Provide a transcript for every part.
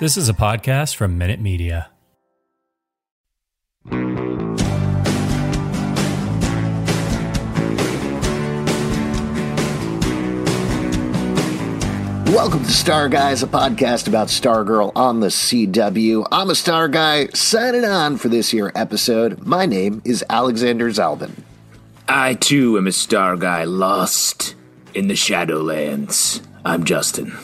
This is a podcast from Minute Media. Welcome to Star Guys, a podcast about Stargirl on the CW. I'm a Star Guy signing on for this year episode. My name is Alexander Zalben. I too am a star guy lost in the Shadowlands. I'm Justin.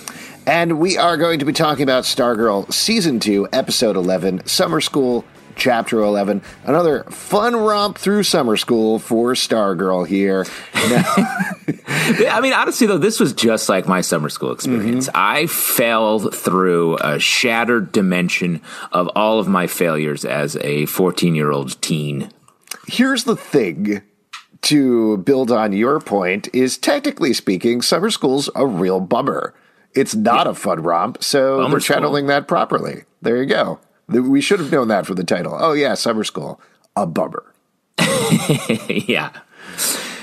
And we are going to be talking about Stargirl Season 2, Episode 11, Summer School, Chapter 11. Another fun romp through summer school for Stargirl here. I mean, honestly, though, this was just like my summer school experience. Mm-hmm. I fell through a shattered dimension of all of my failures as a 14 year old teen. Here's the thing to build on your point is technically speaking, summer school's a real bummer. It's not a fun romp, so Bummer they're school. channeling that properly. There you go. We should have known that for the title. Oh yeah, summer school, a bummer. yeah.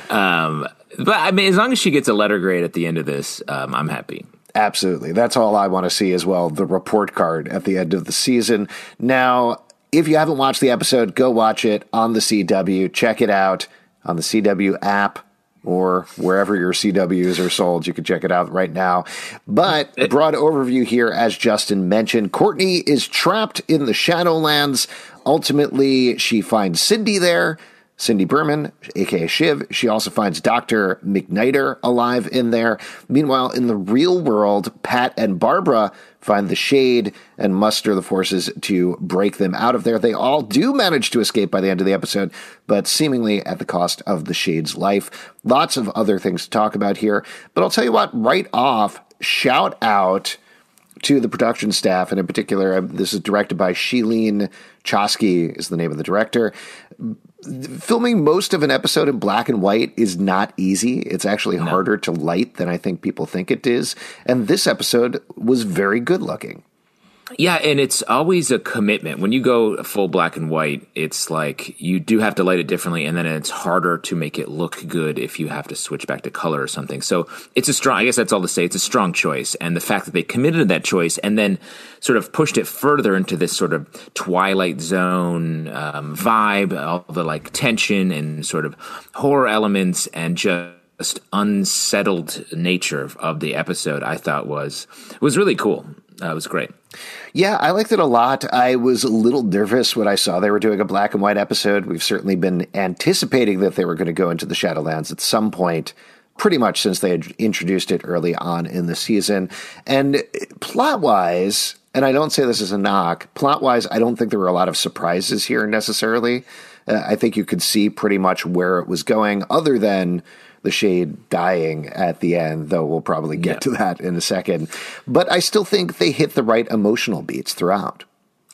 Um, but I mean, as long as she gets a letter grade at the end of this, um, I'm happy. Absolutely. That's all I want to see as well. The report card at the end of the season. Now, if you haven't watched the episode, go watch it on the CW. Check it out on the CW app or wherever your CWs are sold. You can check it out right now. But broad overview here, as Justin mentioned, Courtney is trapped in the Shadowlands. Ultimately, she finds Cindy there. Cindy Berman, aka Shiv. She also finds Dr. McNider alive in there. Meanwhile, in the real world, Pat and Barbara find the shade and muster the forces to break them out of there. They all do manage to escape by the end of the episode, but seemingly at the cost of the shade's life. Lots of other things to talk about here. But I'll tell you what, right off, shout out to the production staff, and in particular, uh, this is directed by Sheilene Chosky, is the name of the director. Filming most of an episode in black and white is not easy. It's actually harder to light than I think people think it is. And this episode was very good looking. Yeah, and it's always a commitment. When you go full black and white, it's like you do have to light it differently, and then it's harder to make it look good if you have to switch back to color or something. So it's a strong, I guess that's all to say, it's a strong choice. And the fact that they committed to that choice and then sort of pushed it further into this sort of Twilight Zone um, vibe, all the like tension and sort of horror elements and just unsettled nature of the episode, I thought was was really cool. Uh, it was great. Yeah, I liked it a lot. I was a little nervous when I saw they were doing a black and white episode. We've certainly been anticipating that they were going to go into the Shadowlands at some point, pretty much since they had introduced it early on in the season. And plot wise, and I don't say this as a knock, plot wise, I don't think there were a lot of surprises here necessarily. Uh, I think you could see pretty much where it was going, other than the shade dying at the end, though we'll probably get Yeah. to that in a second. But I still think they hit the right emotional beats throughout.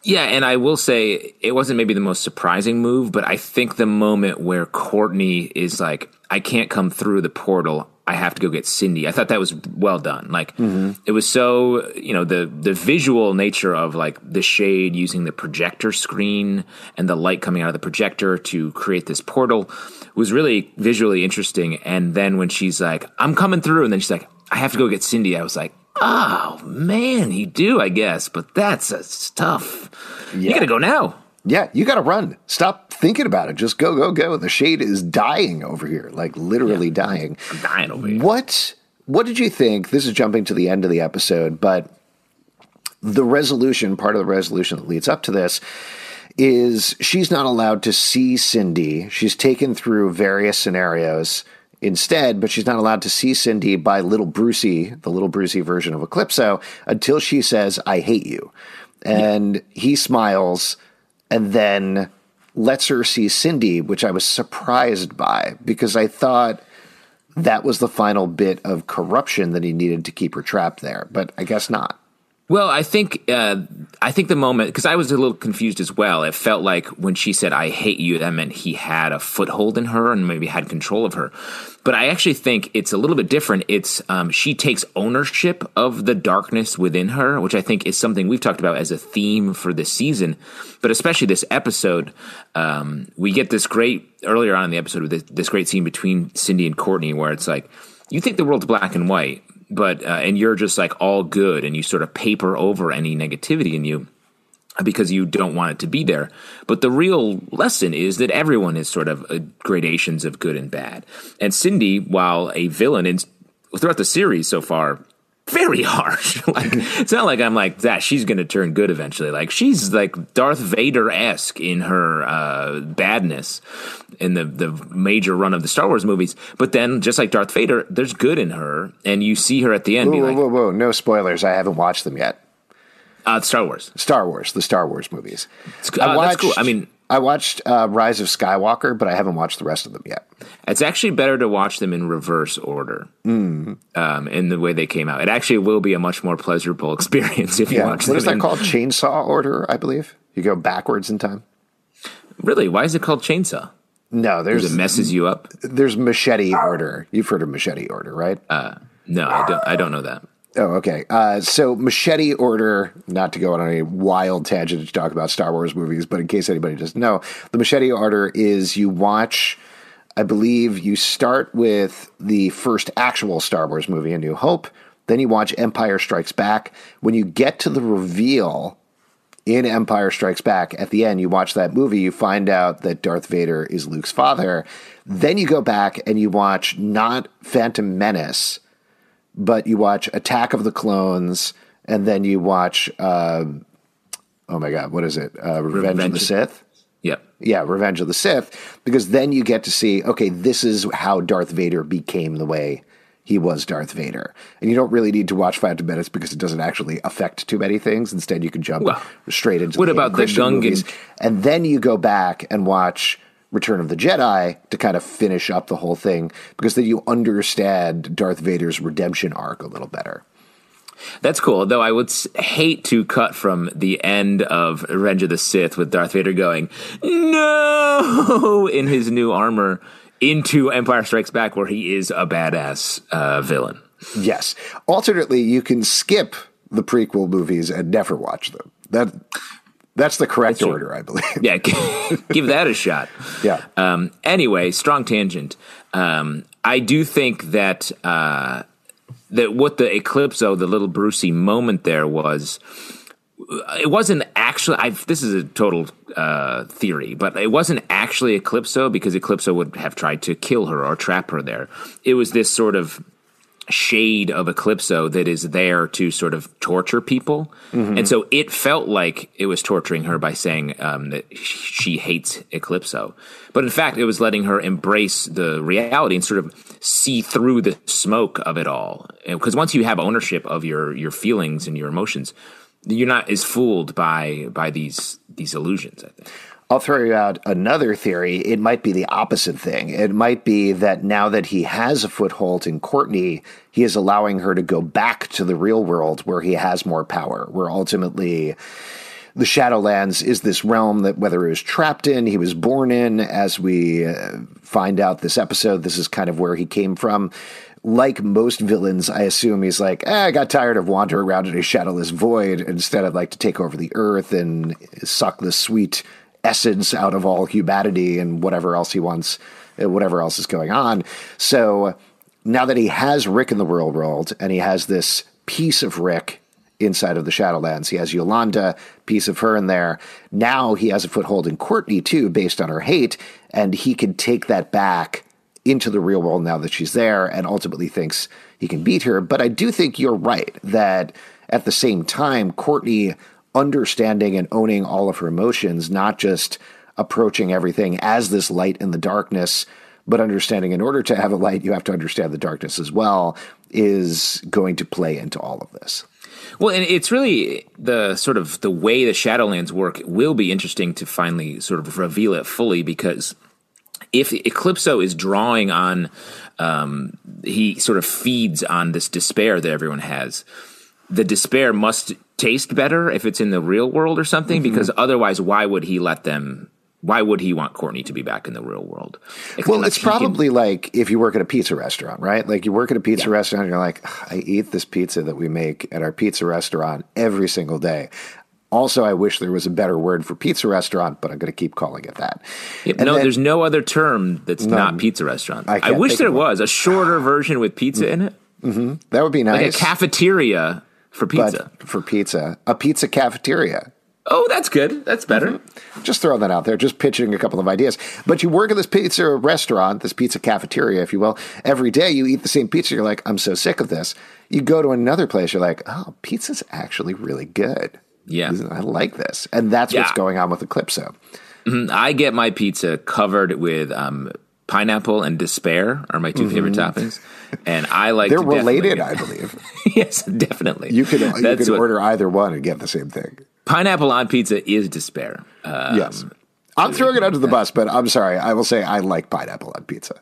Yeah, and I will say it wasn't maybe the most surprising move, but I think the moment where Courtney is like, I can't come through the portal. I have to go get Cindy. I thought that was well done. Like it was so, you know, the the visual nature of like the shade using the projector screen and the light coming out of the projector to create this portal was really visually interesting. And then when she's like, I'm coming through, and then she's like, I have to go get Cindy, I was like, Oh man, you do, I guess, but that's a tough. You gotta go now. Yeah, you got to run. Stop thinking about it. Just go, go, go. The shade is dying over here, like literally dying. I'm dying over here. What What did you think? This is jumping to the end of the episode, but the resolution, part of the resolution that leads up to this, is she's not allowed to see Cindy. She's taken through various scenarios instead, but she's not allowed to see Cindy by little Brucey, the little Brucey version of Eclipso, until she says, I hate you. And he smiles and then lets her see Cindy, which I was surprised by because I thought that was the final bit of corruption that he needed to keep her trapped there. But I guess not. Well, I think uh, I think the moment because I was a little confused as well. It felt like when she said "I hate you," that meant he had a foothold in her and maybe had control of her. But I actually think it's a little bit different. It's um, she takes ownership of the darkness within her, which I think is something we've talked about as a theme for this season. But especially this episode, um, we get this great earlier on in the episode with this, this great scene between Cindy and Courtney, where it's like you think the world's black and white but uh, and you're just like all good and you sort of paper over any negativity in you because you don't want it to be there. But the real lesson is that everyone is sort of uh, gradations of good and bad. And Cindy, while a villain in, throughout the series so far, very harsh. like it's not like I'm like that. She's going to turn good eventually. Like she's like Darth Vader esque in her uh, badness in the the major run of the Star Wars movies. But then, just like Darth Vader, there's good in her, and you see her at the end. Whoa, whoa, like, whoa, whoa! No spoilers. I haven't watched them yet. Uh, Star Wars. Star Wars, the Star Wars movies. Uh, I watched, that's cool. I mean, I watched uh, Rise of Skywalker, but I haven't watched the rest of them yet. It's actually better to watch them in reverse order, mm. um, in the way they came out. It actually will be a much more pleasurable experience if you yeah. watch what them. What is that in, called? Chainsaw order, I believe. You go backwards in time. Really? Why is it called chainsaw? No, there's it messes you up. There's machete order. You've heard of machete order, right? Uh, no, I don't. I don't know that. Oh, okay. Uh, so Machete Order, not to go on a wild tangent to talk about Star Wars movies, but in case anybody doesn't know, the Machete Order is you watch, I believe you start with the first actual Star Wars movie, A New Hope, then you watch Empire Strikes Back. When you get to the reveal in Empire Strikes Back, at the end, you watch that movie, you find out that Darth Vader is Luke's father. Then you go back and you watch not Phantom Menace but you watch Attack of the Clones, and then you watch, uh, oh my God, what is it? Uh, Revenge, Revenge of the Sith? Yep. Yeah, Revenge of the Sith, because then you get to see, okay, this is how Darth Vader became the way he was Darth Vader. And you don't really need to watch Phantom Menace because it doesn't actually affect too many things. Instead, you can jump well, straight into what the about the Gungan? Movies, and then you go back and watch Return of the Jedi to kind of finish up the whole thing because then you understand Darth Vader's redemption arc a little better. That's cool, though I would hate to cut from the end of Revenge of the Sith with Darth Vader going, no, in his new armor into Empire Strikes Back where he is a badass uh, villain. Yes. Alternately, you can skip the prequel movies and never watch them. That that's the correct That's order, I believe. Yeah, give that a shot. Yeah. Um, anyway, strong tangent. Um, I do think that uh, that what the Eclipso, the little Brucey moment there was, it wasn't actually. I've, this is a total uh, theory, but it wasn't actually Eclipso because Eclipso would have tried to kill her or trap her there. It was this sort of shade of Eclipso that is there to sort of torture people. Mm-hmm. And so it felt like it was torturing her by saying um, that she hates Eclipso. But in fact, it was letting her embrace the reality and sort of see through the smoke of it all. Because once you have ownership of your, your feelings and your emotions, you're not as fooled by by these these illusions, I think. I'll throw you out another theory. It might be the opposite thing. It might be that now that he has a foothold in Courtney, he is allowing her to go back to the real world where he has more power, where ultimately the Shadowlands is this realm that whether he was trapped in, he was born in, as we uh, find out this episode, this is kind of where he came from. Like most villains, I assume he's like, eh, I got tired of wandering around in a shadowless void. Instead, I'd like to take over the earth and suck the sweet essence out of all humanity and whatever else he wants, uh, whatever else is going on. So now that he has Rick in the real world and he has this piece of Rick inside of the Shadowlands, he has Yolanda, piece of her in there. Now he has a foothold in Courtney too, based on her hate, and he can take that back into the real world now that she's there and ultimately thinks he can beat her. But I do think you're right that at the same time, Courtney understanding and owning all of her emotions, not just approaching everything as this light in the darkness, but understanding in order to have a light, you have to understand the darkness as well, is going to play into all of this. Well, and it's really the sort of the way the Shadowlands work will be interesting to finally sort of reveal it fully because if Eclipso is drawing on, um, he sort of feeds on this despair that everyone has. The despair must taste better if it's in the real world or something, Mm-hmm. because otherwise, why would he let them? Why would he want Courtney to be back in the real world? If- Well, it's he can- probably like if you work at a pizza restaurant, right? Like you work at a pizza restaurant, and you're like, I eat this pizza that we make at our pizza restaurant every single day. Also, I wish there was a better word for pizza restaurant, but I'm going to keep calling it that. Yeah, no, then- there's no other term that's not pizza restaurant. I I, wish there was a shorter version with pizza in it, that would be nice. like nice. a cafeteria for pizza. for pizza, a pizza cafeteria. oh, that's good. That's better. Mm-hmm. Just throwing that out there, just pitching a couple of ideas. But you work at this pizza restaurant, this pizza cafeteria, if you will. Every day you eat the same pizza. You're like, I'm so sick of this. You go to another place. You're like, oh, pizza's actually really good. Yeah. I like this. And that's what's going on with Eclipso. I get my pizza covered with um, pineapple and despair are my 2 favorite toppings, and I like. They're related, I believe. yes, definitely. You can, you what- order either one and get the same thing. pineapple on pizza is despair. Uh, yes. I'm throwing it under the bus, but I'm sorry. I will say I like pineapple on pizza.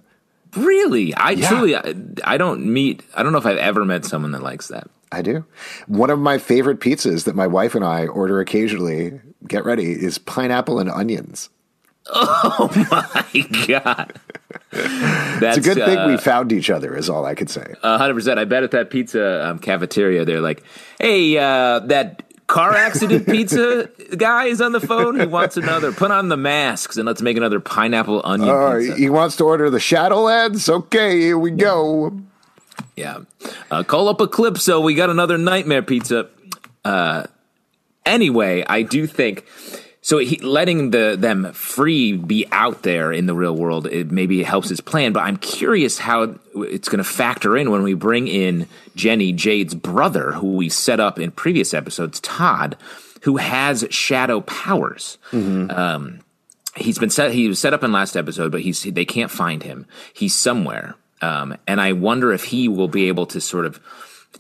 really, I Yeah. truly, I, I don't meet. I don't know if I've ever met someone that likes that. I do. One of my favorite pizzas that my wife and I order occasionally, get ready, is pineapple and onions. Oh my God, that's It's a good thing uh, we found each other, is all I could say. A hundred percent. I bet at that pizza um, cafeteria, they're like, "Hey, uh, that car accident pizza guy is on the phone. He wants another. Put on the masks and let's make another pineapple onion Oh, pizza." he wants to order the Shadowlands? Okay, here we go. Yeah. Uh, call up Eclipso. We got another nightmare pizza. Uh, anyway, I do think so. He, letting the them free be out there in the real world it maybe helps his plan. But I'm curious how it's going to factor in when we bring in Jenny Jade's brother, who we set up in previous episodes, Todd, who has shadow powers. Um, he's been set. He was set up in last episode, but he's they can't find him. He's somewhere, um, and I wonder if he will be able to sort of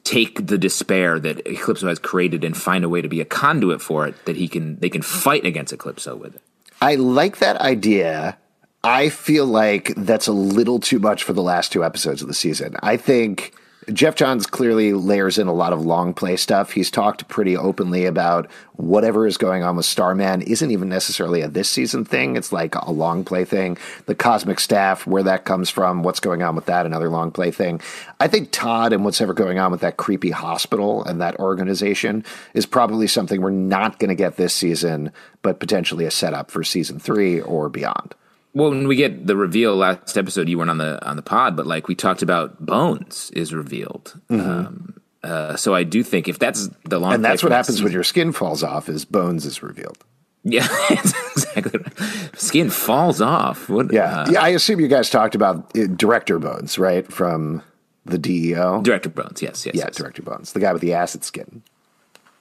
take the despair that Eclipso has created and find a way to be a conduit for it that he can they can fight against Eclipso with it. I like that idea. I feel like that's a little too much for the last two episodes of the season. I think Geoff Johns clearly layers in a lot of long play stuff. He's talked pretty openly about whatever is going on with Starman isn't even necessarily a this season thing. It's like a long play thing. The cosmic staff, where that comes from, what's going on with that, another long play thing. I think Todd and what's ever going on with that creepy hospital and that organization is probably something we're not going to get this season, but potentially a setup for season three or beyond. Well, when we get the reveal last episode, you weren't on the on the pod, but like we talked about, Bones is revealed. Um, uh, so I do think if that's the long, Mm-hmm. And that's what happens next when your skin falls off is bones is revealed. Yeah, exactly right. Skin falls off. What, Yeah. uh, yeah, I assume you guys talked about uh, director Bones, right? From the DEO. Director Bones. Yes, yes, yeah, yes. director Bones, the guy with the acid skin.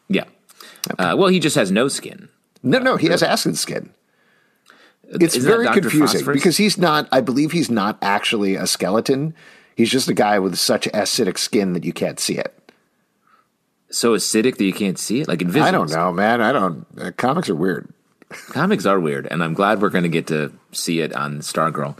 Yeah. Uh, well, he just has no skin. No, no, he has acid skin. It's Isn't very confusing Phosphorus? because he's not. I believe he's not actually a skeleton. He's just a guy with such acidic skin that you can't see it. so acidic that you can't see it, like in. I don't know, man. I don't. Uh, comics are weird. Comics are weird, and I'm glad we're going to get to see it on Stargirl.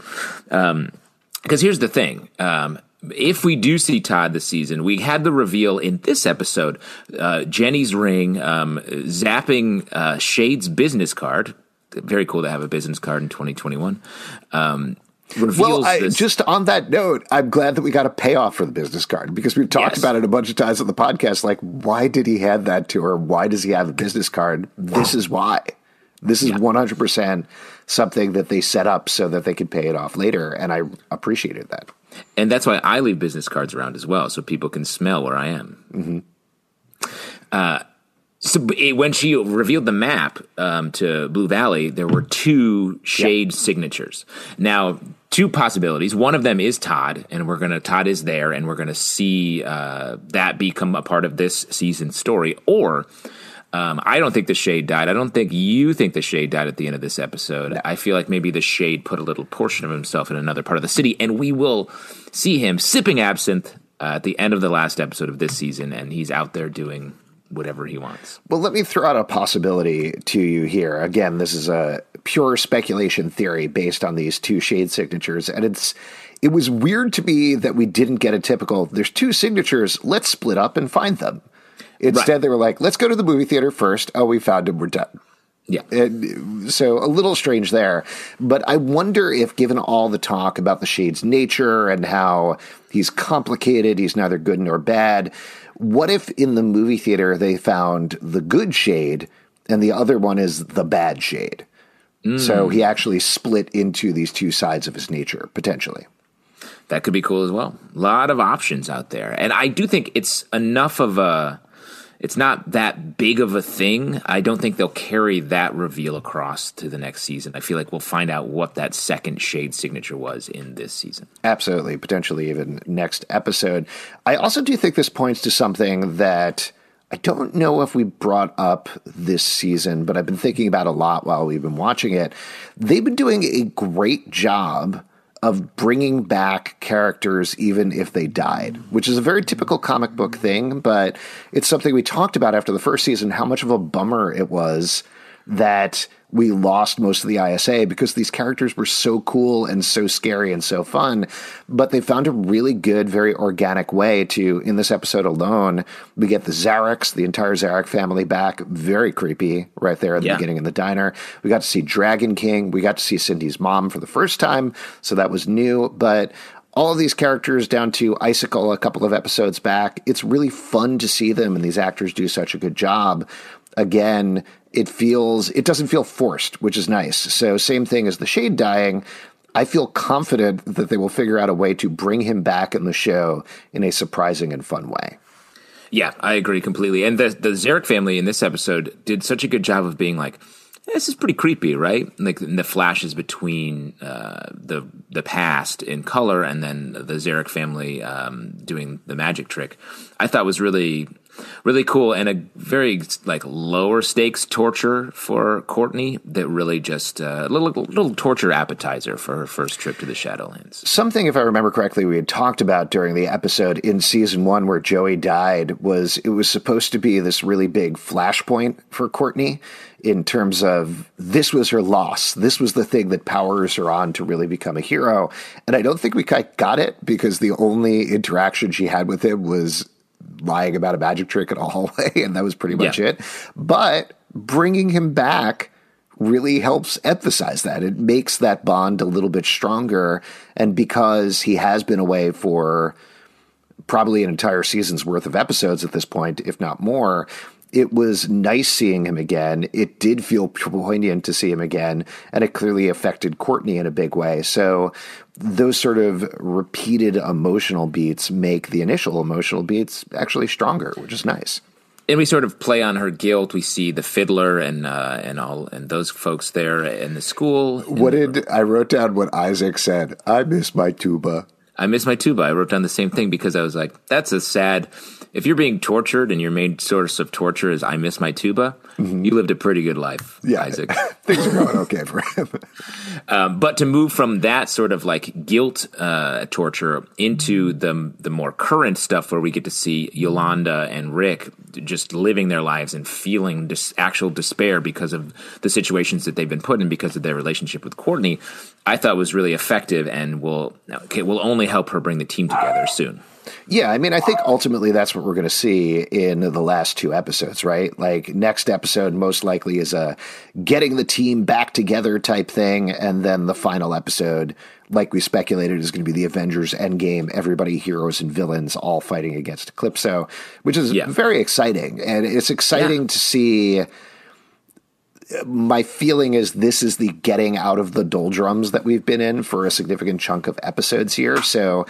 Because here's the thing: um, if we do see Todd this season, we had the reveal in this episode. Uh, Jenny's ring um, zapping uh, Shade's business card. Very cool to have a business card in 2021. Um, Well, I, this. just on that note, I'm glad that we got a payoff for the business card because we've talked Yes. about it a bunch of times on the podcast. Like, why did he have that to her? Why does he have a business card? This is why. This is 100% something that they set up so that they could pay it off later. And I appreciated that. and that's why I leave business cards around as well, so people can smell where I am. Uh, so it- when she revealed the map um, to Blue Valley, there were two shade signatures. Now, two possibilities. One of them is Todd, and we're gonna Todd is there, and we're gonna see uh, that become a part of this season's story. Or um, I don't think the shade died. I don't think you think the shade died at the end of this episode. I feel like maybe the shade put a little portion of himself in another part of the city, and we will see him sipping absinthe uh, at the end of the last episode of this season, and he's out there doing whatever he wants. Well, let me throw out a possibility to you here. Again, this is a pure speculation theory based on these two shade signatures, and it's it was weird to me that we didn't get a typical. There's two signatures. Let's split up and find them. Instead, right. they were like, "Let's go to the movie theater first. Oh, we found him. We're done." Yeah. And so a little strange there. But I wonder if, given all the talk about the Shade's nature and how he's complicated, he's neither good nor bad, what if in the movie theater they found the good Shade and the other one is the bad Shade? Mm. So he actually split into these two sides of his nature, potentially. That could be cool as well. A lot of options out there. And I do think it's enough of a it's not that big of a thing. I don't think they'll carry that reveal across to the next season. I feel like we'll find out what that second shade signature was in this season. Absolutely, potentially even next episode. I also do think this points to something that I don't know if we brought up this season, but I've been thinking about a lot while we've been watching it. They've been doing a great job of bringing back characters even if they died, which is a very typical comic book thing, but it's something we talked about after the first season how much of a bummer it was that we lost most of the ISA because these characters were so cool and so scary and so fun. But they found a really good, very organic way to, in this episode alone, we get the Zaricks, the entire Zarick family back. Very creepy right there at the yeah. beginning in the diner. We got to see Dragon King. We got to see Cindy's mom for the first time. So that was new. But all of these characters down to Icicle a couple of episodes back. It's really fun to see them, and these actors do such a good job. Again, it feels it doesn't feel forced, which is nice. So same thing as the shade dying. I feel confident that they will figure out a way to bring him back in the show in a surprising and fun way. Yeah, I agree completely. And the the Zarick family in this episode did such a good job of being like, this is pretty creepy, right? Like the flashes between uh, the the past in color and then the Zarick family um, doing the magic trick, I thought was really really cool and a very like lower stakes torture for Courtney that really just uh, a little little torture appetizer for her first trip to the Shadowlands. Something, if I remember correctly, we had talked about during the episode in season one where Joey died was it was supposed to be this really big flashpoint for Courtney in terms of this was her loss. This was the thing that powers her on to really become a hero. And I don't think we quite got it because the only interaction she had with him was lying about a magic trick in a hallway, and that was pretty much yeah. it. But bringing him back really helps emphasize that. It makes that bond a little bit stronger. And because he has been away for probably an entire season's worth of episodes at this point, if not more, it was nice seeing him again. It did feel poignant to see him again, and it clearly affected Courtney in a big way. So those sort of repeated emotional beats make the initial emotional beats actually stronger, which is nice. And we sort of play on her guilt. We see the fiddler and uh, and all and those folks there in the school. What did I wrote down? What Isaac said. I miss my tuba. I miss my tuba. I wrote down the same thing because I was like, that's a sad if you're being tortured and your main source of torture is I miss my tuba, mm-hmm. you lived a pretty good life, yeah. Isaac. Things are going okay for him. um, but to move from that sort of like guilt uh, torture into the the more current stuff where we get to see Yolanda and Rick just living their lives and feeling dis- actual despair because of the situations that they've been put in because of their relationship with Courtney, I thought was really effective and will okay, will only help her bring the team together soon. Yeah, I mean, I think ultimately that's what we're going to see in the last two episodes, right? Like, next episode most likely is a getting the team back together type thing, and then the final episode, like we speculated, is going to be the Avengers Endgame, everybody, heroes and villains, all fighting against Eclipso, which is yeah. very exciting, and it's exciting yeah. to see my feeling is this is the getting out of the doldrums that we've been in for a significant chunk of episodes here. So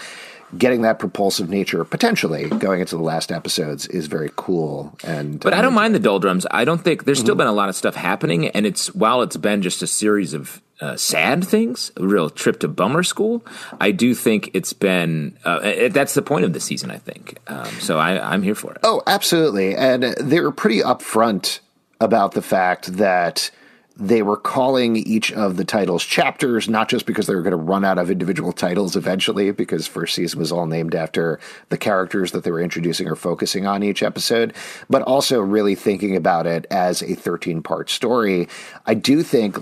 getting that propulsive nature potentially going into the last episodes is very cool and but i don't mind the doldrums. I don't think there's mm-hmm. still been a lot of stuff happening and it's while it's been just a series of uh, sad things a real trip to bummer school i do think it's been uh, it, that's the point of the season i think. Um, so I, i'm here for it. Oh absolutely. And they were pretty upfront about the fact that they were calling each of the titles chapters, not just because they were going to run out of individual titles eventually, because first season was all named after the characters that they were introducing or focusing on each episode, but also really thinking about it as a 13 part story. I do think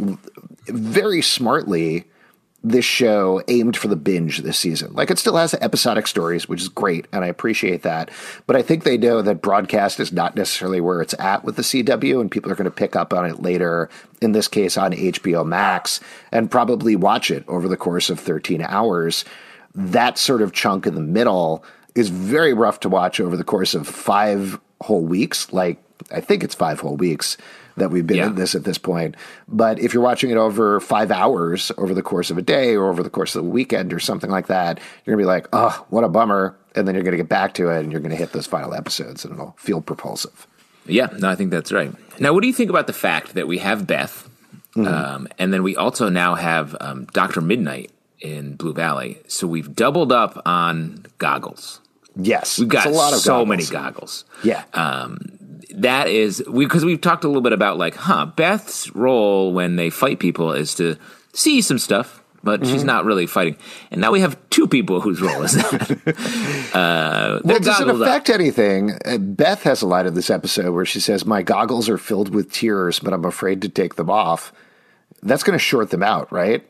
very smartly this show aimed for the binge this season. Like it still has episodic stories, which is great, and I appreciate that. But I think they know that broadcast is not necessarily where it's at with the CW, and people are going to pick up on it later. In this case, on HBO Max, and probably watch it over the course of 13 hours. That sort of chunk in the middle is very rough to watch over the course of five whole weeks. Like I think it's five whole weeks that we've been Yeah. in this at this point. But if you're watching it over five hours over the course of a day or over the course of the weekend or something like that, you're gonna be like, oh, what a bummer. And then you're gonna get back to it and you're gonna hit those final episodes and it'll feel propulsive. Yeah, no, I think that's right. Now, what do you think about the fact that we have Beth, um, and then we also now have um, Doctor Midnight in Blue Valley? So we've doubled up on goggles. Yes. We've got a lot of so goggles. many goggles. Yeah. That is because we've talked a little bit about like, huh? Beth's role when they fight people is to see some stuff. But Mm-hmm. she's not really fighting, and now we have two people whose role is that. uh, well, does it goggles up. affect anything? Uh, Beth has a line in this episode where she says, My goggles are filled with tears, but I'm afraid to take them off. That's going to short them out, right?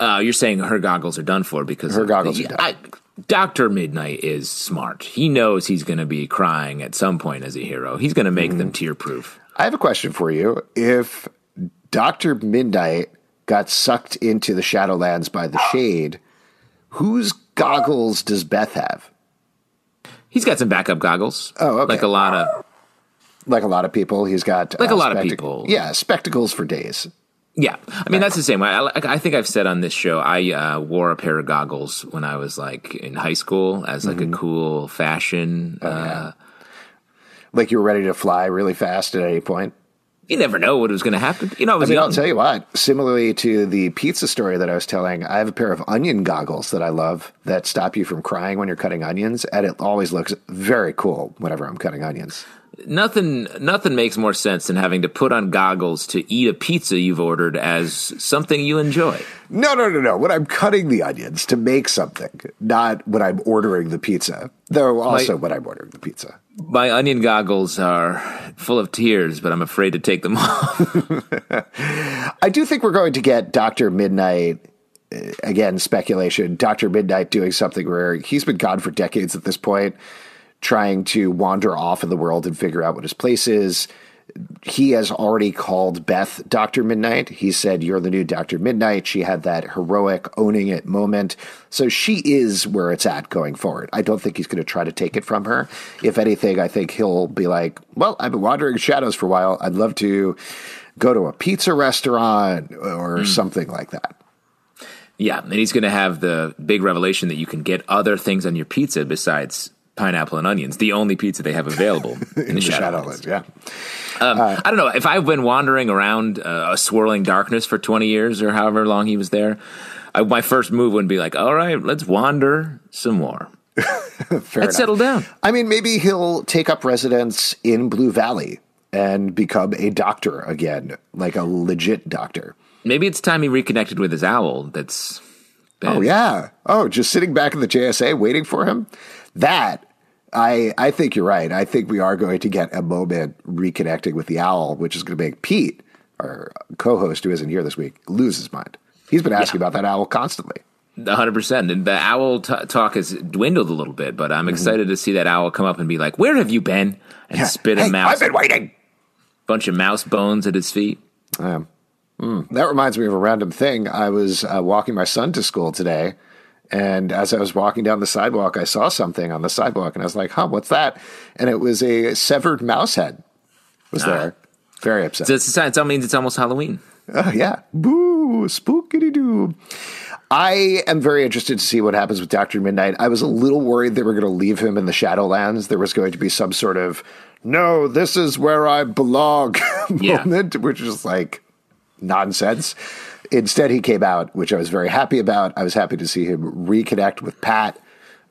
Uh, you're saying her goggles are done for because Her of goggles the- are done. I, Doctor Midnight is smart. He knows he's going to be crying at some point as a hero. He's going to make Mm-hmm. them tear proof. I have a question for you. If Dr. Midnight got sucked into the Shadowlands by the Shade, whose goggles does Beth have? He's got some backup goggles. Oh, okay. like a lot of Like a lot of people, he's got uh, Like a lot of spectac- people. Yeah, spectacles for days. Yeah. I mean, that's the same way. I, I think I've said on this show, I uh, wore a pair of goggles when I was like in high school as like Mm-hmm. a cool fashion. Oh, uh, Like you were ready to fly really fast at any point. you never know what was going to happen. You know, I I mean, young. I'll tell you what. Similarly to the pizza story that I was telling, I have a pair of onion goggles that I love that stop you from crying when you're cutting onions, and it always looks very cool whenever I'm cutting onions. Nothing, nothing makes more sense than having to put on goggles to eat a pizza you've ordered as something you enjoy. No, no, no, no. When I'm cutting the onions to make something, not when I'm ordering the pizza. Though also My- when I'm ordering the pizza. My onion goggles are full of tears, but I'm afraid to take them off. I do think we're going to get Dr. Midnight, uh, again, speculation, Dr. Midnight doing something where he's been gone for decades at this point, trying to wander off in the world and figure out what his place is. He has already called Beth Dr. Midnight. He said, You're the new Dr. Midnight. She had that heroic owning it moment. So she is where it's at going forward. I don't think he's going to try to take it from her. If anything, I think he'll be like, Well, I've been wandering shadows for a while. I'd love to go to a pizza restaurant or hmm. something like that. yeah, and he's going to have the big revelation that you can get other things on your pizza besides pineapple and onions. The only pizza they have available in, the, Shadowlands. Shadowlands, yeah. Um, I don't know if I've been wandering around uh, a swirling darkness for 20 years or however long he was there. I, my first move would be like, all right, let's wander some more. Fair Let's settle down. I mean, maybe he'll take up residence in Blue Valley and become a doctor again, like a legit doctor. Maybe it's time he reconnected with his owl. That's Oh yeah. Oh, just sitting back in the JSA waiting for him. That I I think you're right. I think we are going to get a moment reconnecting with the owl, which is going to make Pete, our co-host who isn't here this week, lose his mind. He's been asking about that owl constantly. hundred percent. And the owl t- talk has dwindled a little bit, but I'm excited to see that owl come up and be like, "Where have you been?" and spit a Hey, mouse, I've been waiting. bunch of mouse bones at his feet. Um, mm. That reminds me of a random thing. I was uh, walking my son to school today, and as I was walking down the sidewalk, I saw something on the sidewalk, and I was like, "Huh, what's that?" And it was a severed mouse head. Was ah. there? Very upset. So it's, that means it's almost Halloween. Oh, yeah. Boo, spookity doo. I am very interested to see what happens with Dr. Midnight. I was a little worried they were going to leave him in the Shadowlands. There was going to be some sort of, no, this is where I belong Yeah. moment, which is like nonsense. Instead, he came out, which I was very happy about. I was happy to see him reconnect with Pat.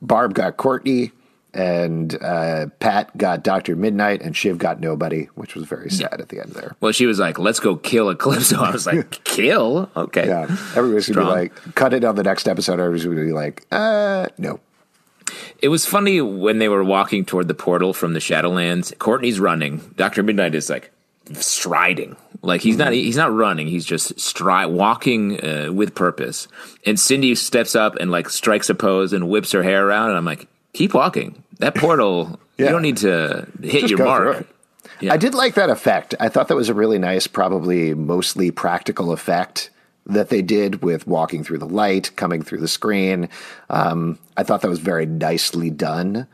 Barb got Courtney. and uh, Pat got Doctor Midnight, and Shiv got nobody, which was very sad at the end there. Well, she was like, "Let's go kill Eclipso." I was like, "Kill? Okay." Yeah, everybody's gonna be like, cut it on the next episode. Everybody's gonna be like, uh, no. It was funny when they were walking toward the portal from the Shadowlands. Courtney's running. Doctor Midnight is like striding, like he's not he's not running. He's just stride walking uh, with purpose. And Cindy steps up and like strikes a pose and whips her hair around. And I'm like, keep walking. That portal. Yeah. You don't need to hit Just your mark. it. I did like that effect. I thought that was a really nice, probably mostly practical effect that they did with walking through the light, coming through the screen. Um, I thought that was very nicely done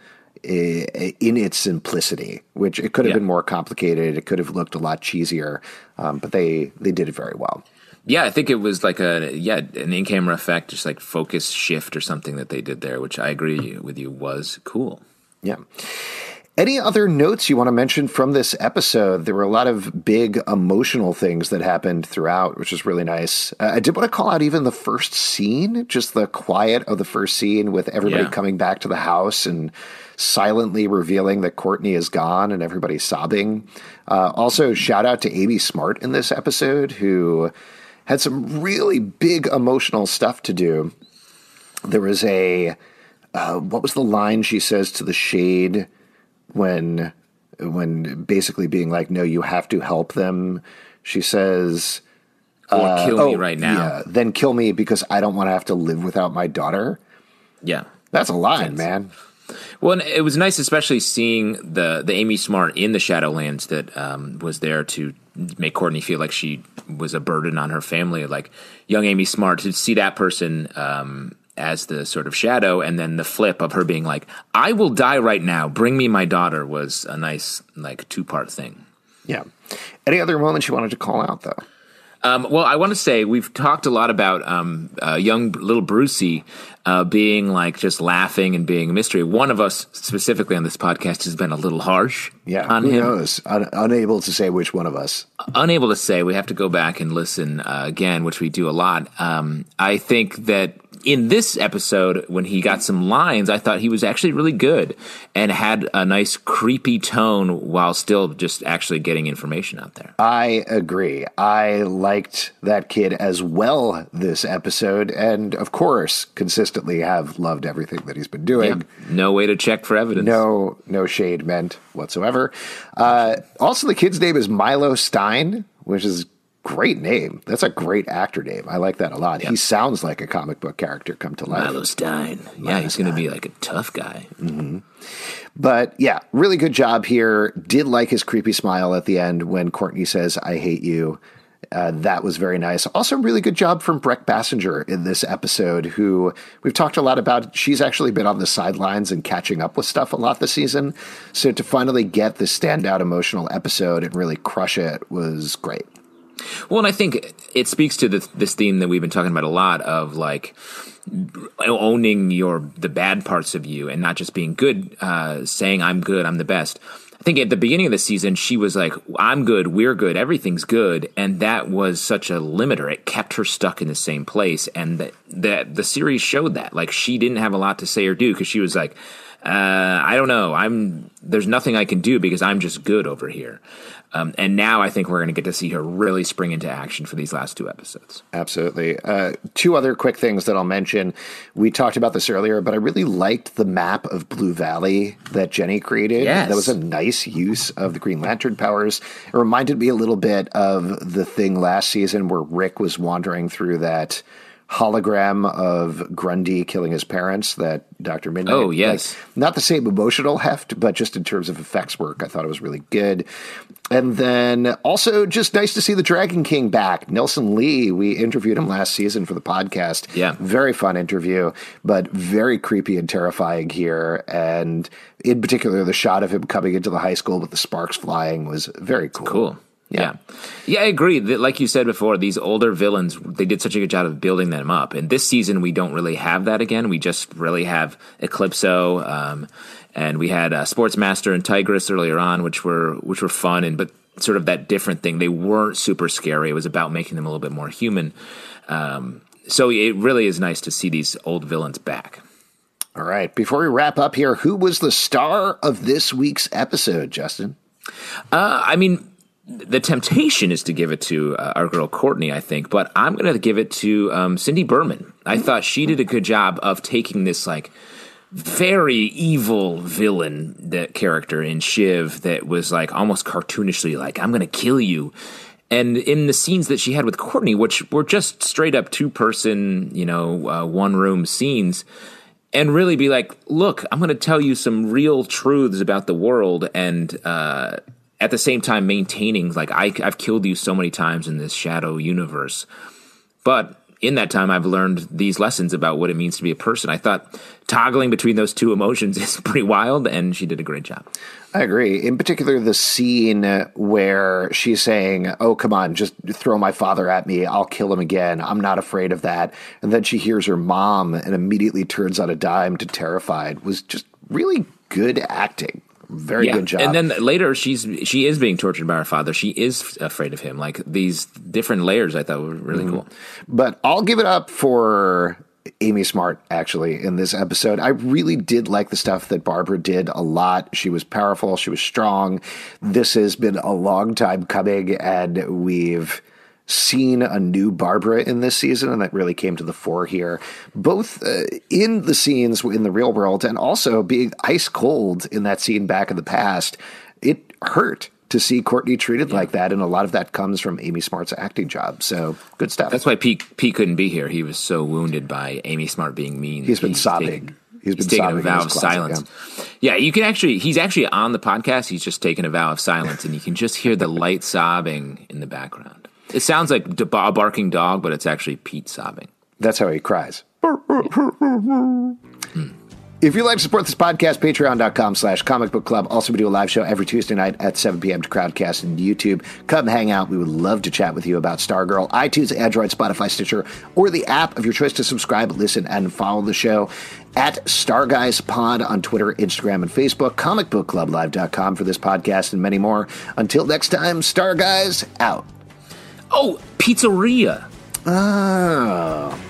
in its simplicity, which it could have Yeah. been more complicated. It could have looked a lot cheesier, um, but they they did it very well. Yeah, I think it was like a yeah an in camera effect, just like focus shift or something that they did there, which I agree with you was cool. Yeah. Any other notes you want to mention from this episode? There were a lot of big emotional things that happened throughout, which is really nice. Uh, I did want to call out even the first scene, just the quiet of the first scene with everybody Yeah. coming back to the house and silently revealing that Courtney is gone and everybody sobbing. Uh, also, shout out to Amy Smart in this episode, who had some really big emotional stuff to do. There was a uh, what was the line she says to the shade when when basically being like no you have to help them she says Or kill me oh, right now. yeah, then kill me because i don't want to have to live without my daughter yeah. that's a line man Well, and it was nice, especially seeing the the Amy Smart in the Shadowlands that um, was there to make Courtney feel like she was a burden on her family. Like young Amy Smart to see that person um, as the sort of shadow, and then the flip of her being like, "I will die right now. Bring me my daughter." Was a nice like two part thing. yeah any other moments you wanted to call out though Um, well, I want to say we've talked a lot about um, uh, young little Brucey uh, being like just laughing and being a mystery. One of us specifically on this podcast has been a little harsh yeah on who him. knows Un- unable to say which one of us Unable to say. We have to go back and listen uh, again, which we do a lot. Um, I think that in this episode, when he got some lines, I thought he was actually really good and had a nice creepy tone while still just actually getting information out there. I agree. I liked that kid as well this episode, and of course, consistently have loved everything that he's been doing. No way to check for evidence. No, no shade meant whatsoever. Uh, also, the kid's name is Milo Stein, which is great name. That's a great actor name. I like that a lot. He sounds like a comic book character come to life. Milo Stein. Yeah, he's going to be like a tough guy. But yeah, really good job here. Did like his creepy smile at the end when Courtney says, I hate you. Uh, that was very nice. Also, really good job from Brec Bassinger in this episode, who we've talked a lot about. She's actually been on the sidelines and catching up with stuff a lot this season. So to finally get this standout emotional episode and really crush it was great. Well, and I think it speaks to this, this theme that we've been talking about a lot of like owning your the bad parts of you and not just being good, uh, saying I'm good, I'm the best. I think at the beginning of the season, she was like, "I'm good, we're good, everything's good," and that was such a limiter. It kept her stuck in the same place, and that that the series showed that. Like she didn't have a lot to say or do because she was like, uh, "I don't know, I'm there's nothing I can do because I'm just good over here." Um, and now I think we're going to get to see her really spring into action for these last two episodes. Absolutely. Uh, two other quick things that I'll mention. We talked about this earlier, but I really liked the map of Blue Valley that Jenny created. Yes. That was a nice use of the Green Lantern powers. It reminded me a little bit of the thing last season where Rick was wandering through that hologram of Grundy killing his parents that Dr. Midnight. Oh, yes. like, not the same emotional heft, but just in terms of effects work, I thought it was really good. And then also just nice to see the Dragon King back. Nelson Lee, we interviewed him last season for the podcast. Yeah. Very fun interview, but very creepy and terrifying here. And in particular, the shot of him coming into the high school with the sparks flying was very cool. Cool. Yeah. yeah. I agree. That, like you said before, these older villains, they did such a good job of building them up. And this season, we don't really have that again. We just really have Eclipso, um, and we had uh, Sportsmaster and Tigress earlier on, which were which were fun and but sort of that different thing. They weren't super scary. It was about making them a little bit more human. Um, so it really is nice to see these old villains back. All right. Before we wrap up here, who was the star of this week's episode, Justin? Uh, I mean, the temptation is to give it to uh, our girl Courtney, I think, but I'm going to give it to um, Cindy Berman. I thought she did a good job of taking this like very evil villain that character in Shiv that was like almost cartoonishly like I'm going to kill you. And in the scenes that she had with Courtney, which were just straight up two person, you know, uh, one room scenes, and really be like, look, I'm going to tell you some real truths about the world, and uh, at the same time maintaining like I, I've killed you so many times in this shadow universe, but in that time, I've learned these lessons about what it means to be a person. I thought toggling between those two emotions is pretty wild, and she did a great job. I agree. In particular, the scene where she's saying, Oh, come on, just throw my father at me. I'll kill him again. I'm not afraid of that. And then she hears her mom and immediately turns on a dime to terrified was just really good acting. Very yeah. good job. And then later, she's she is being tortured by her father. She is afraid of him. Like these different layers, I thought were really mm-hmm. cool. But I'll give it up for Amy Smart actually in this episode. I really did like the stuff that Barbara did a lot. She was powerful, she was strong. This has been a long time coming, and we've seen a new Barbara in this season, and that really came to the fore here, both uh, in the scenes in the real world and also being ice cold in that scene back in the past. It hurt to see Courtney treated yeah. like that, and a lot of that comes from Amy Smart's acting job. So good stuff. That's why Pete Pete couldn't be here. He was so wounded by Amy Smart being mean. He's been he's sobbing. Taken, he's been taking a vow of silence. Yeah. yeah, you can actually. He's actually on the podcast. He's just taking a vow of silence, and you can just hear the light sobbing in the background. It sounds like a barking dog, but it's actually Pete sobbing. That's how he cries. Hmm. If you'd like to support this podcast, patreon.com slash comic book club. Also, we do a live show every Tuesday night at 7 p.m. to Crowdcast and YouTube. Come hang out. We would love to chat with you about Stargirl, iTunes, Android, Spotify, Stitcher, or the app of your choice to subscribe, listen, and follow the show at Starguys Pod on Twitter, Instagram, and Facebook, comicbookclublive.com for this podcast and many more. Until next time, Star Guys out. Oh, pizzeria. Oh.